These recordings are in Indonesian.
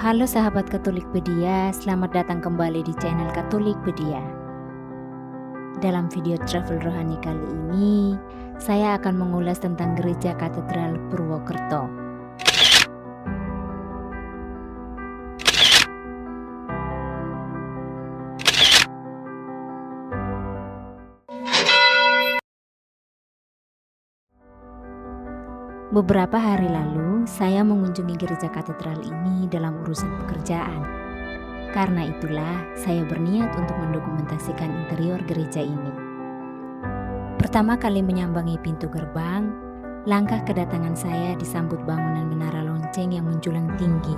Halo sahabat Katolikpedia, selamat datang kembali di channel Katolikpedia. Dalam video travel rohani kali ini, saya akan mengulas tentang Gereja Katedral Purwokerto. Beberapa hari lalu, saya mengunjungi gereja katedral ini dalam urusan pekerjaan. Karena itulah, saya berniat untuk mendokumentasikan interior gereja ini. Pertama kali menyambangi pintu gerbang, langkah kedatangan saya disambut bangunan menara lonceng yang menjulang tinggi.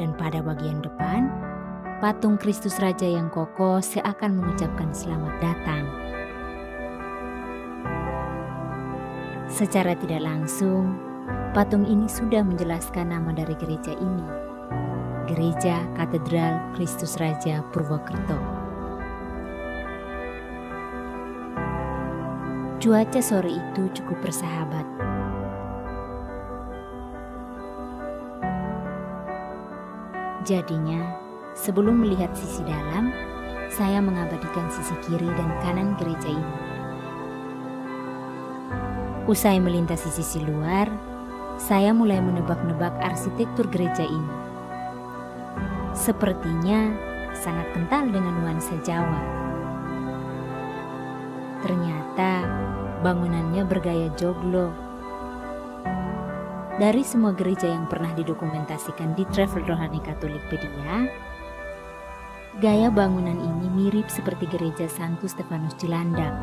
Dan pada bagian depan, patung Kristus Raja yang kokoh seakan mengucapkan selamat datang. Secara tidak langsung, patung ini sudah menjelaskan nama dari gereja ini. Gereja Katedral Kristus Raja Purwokerto. Cuaca sore itu cukup bersahabat. Jadinya, Sebelum melihat sisi dalam, saya mengabadikan sisi kiri dan kanan gereja ini. Usai melintasi sisi luar, saya mulai menebak-nebak arsitektur gereja ini. Sepertinya sangat kental dengan nuansa Jawa. Ternyata bangunannya bergaya joglo. Dari semua gereja yang pernah didokumentasikan di Travel Rohani Katolikpedia, Gaya bangunan ini mirip seperti gereja Santo Stefanus Cilandak.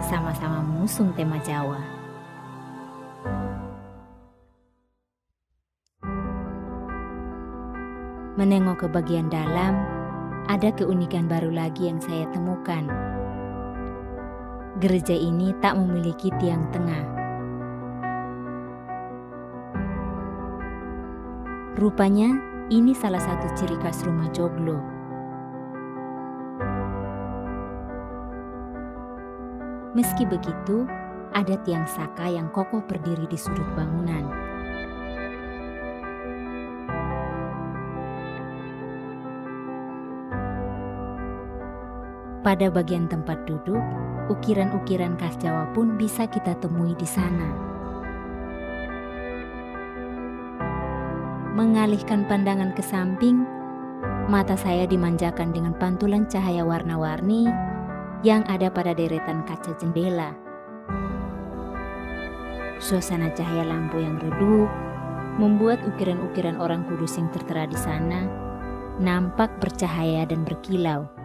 Sama-sama mengusung tema Jawa. Menengok ke bagian dalam, ada keunikan baru lagi yang saya temukan gereja ini tak memiliki tiang tengah. Rupanya, ini salah satu ciri khas rumah joglo. Meski begitu, ada tiang saka yang kokoh berdiri di sudut bangunan. Pada bagian tempat duduk, ukiran-ukiran khas Jawa pun bisa kita temui di sana. Mengalihkan pandangan ke samping, mata saya dimanjakan dengan pantulan cahaya warna-warni yang ada pada deretan kaca jendela. Suasana cahaya lampu yang redup membuat ukiran-ukiran orang kudus yang tertera di sana nampak bercahaya dan berkilau.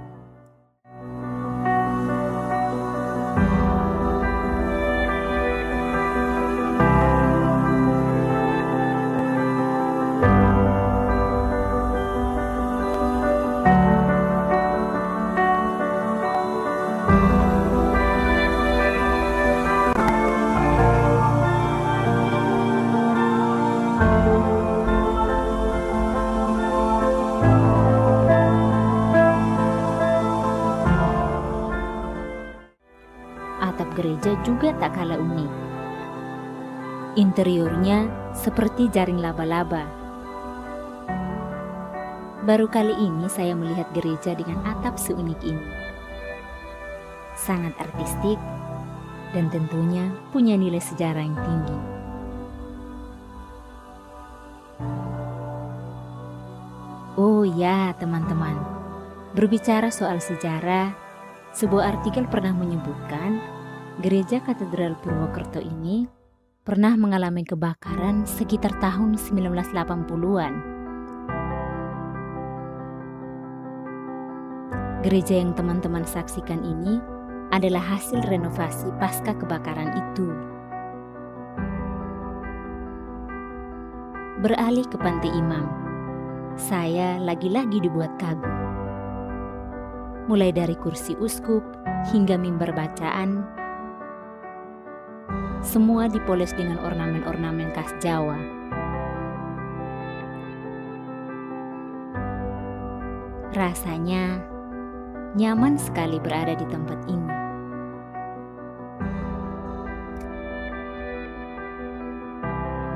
Juga tak kalah unik. Interiornya seperti jaring laba-laba. Baru kali ini saya melihat gereja dengan atap seunik ini. Sangat artistik dan tentunya punya nilai sejarah yang tinggi. Oh ya, teman-teman. Berbicara soal sejarah, sebuah artikel pernah menyebutkan gereja katedral Purwokerto ini pernah mengalami kebakaran sekitar tahun 1980-an. Gereja yang teman-teman saksikan ini adalah hasil renovasi pasca kebakaran itu. Beralih ke Pantai Imam, saya lagi-lagi dibuat kagum mulai dari kursi uskup hingga mimbar bacaan, semua dipoles dengan ornamen-ornamen khas Jawa. Rasanya nyaman sekali berada di tempat ini.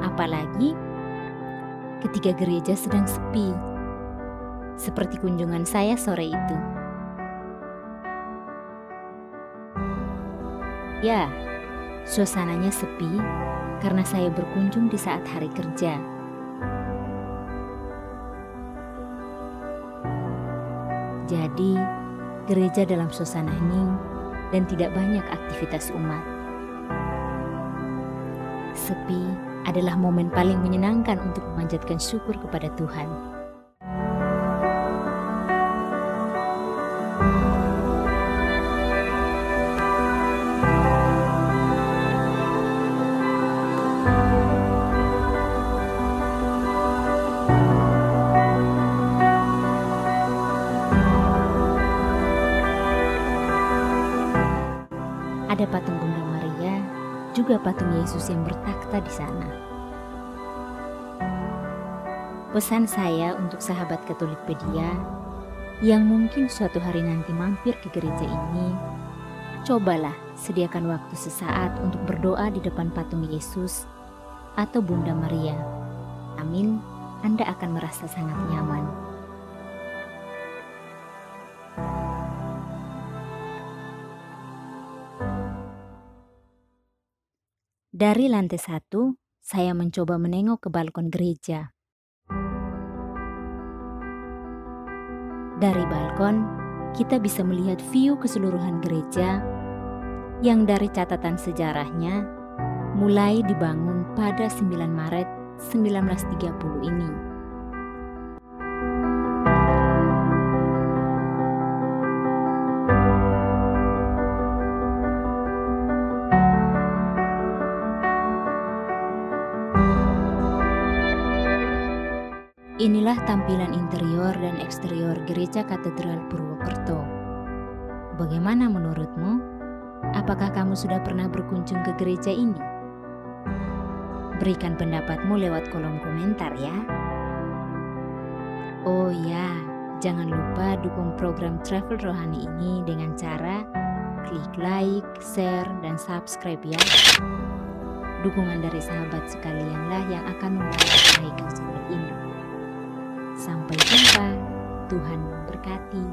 Apalagi ketika gereja sedang sepi, seperti kunjungan saya sore itu. Ya, suasananya sepi karena saya berkunjung di saat hari kerja. Jadi, gereja dalam suasana hening dan tidak banyak aktivitas umat. Sepi adalah momen paling menyenangkan untuk memanjatkan syukur kepada Tuhan. Ada patung Bunda Maria, juga patung Yesus yang bertakhta di sana. Pesan saya untuk sahabat Katolikpedia yang mungkin suatu hari nanti mampir ke gereja ini, cobalah sediakan waktu sesaat untuk berdoa di depan patung Yesus atau Bunda Maria. Amin, Anda akan merasa sangat nyaman. Dari lantai satu, saya mencoba menengok ke balkon gereja. Dari balkon, kita bisa melihat view keseluruhan gereja yang dari catatan sejarahnya mulai dibangun pada 9 Maret 1930 ini. Inilah tampilan interior dan eksterior Gereja Katedral Purwokerto. Bagaimana menurutmu? Apakah kamu sudah pernah berkunjung ke gereja ini? Berikan pendapatmu lewat kolom komentar ya. Oh ya, jangan lupa dukung program Travel Rohani ini dengan cara klik like, share, dan subscribe ya. Dukungan dari sahabat sekalianlah yang akan membawa kebaikan seperti ini. Sampai jumpa, Tuhan memberkati.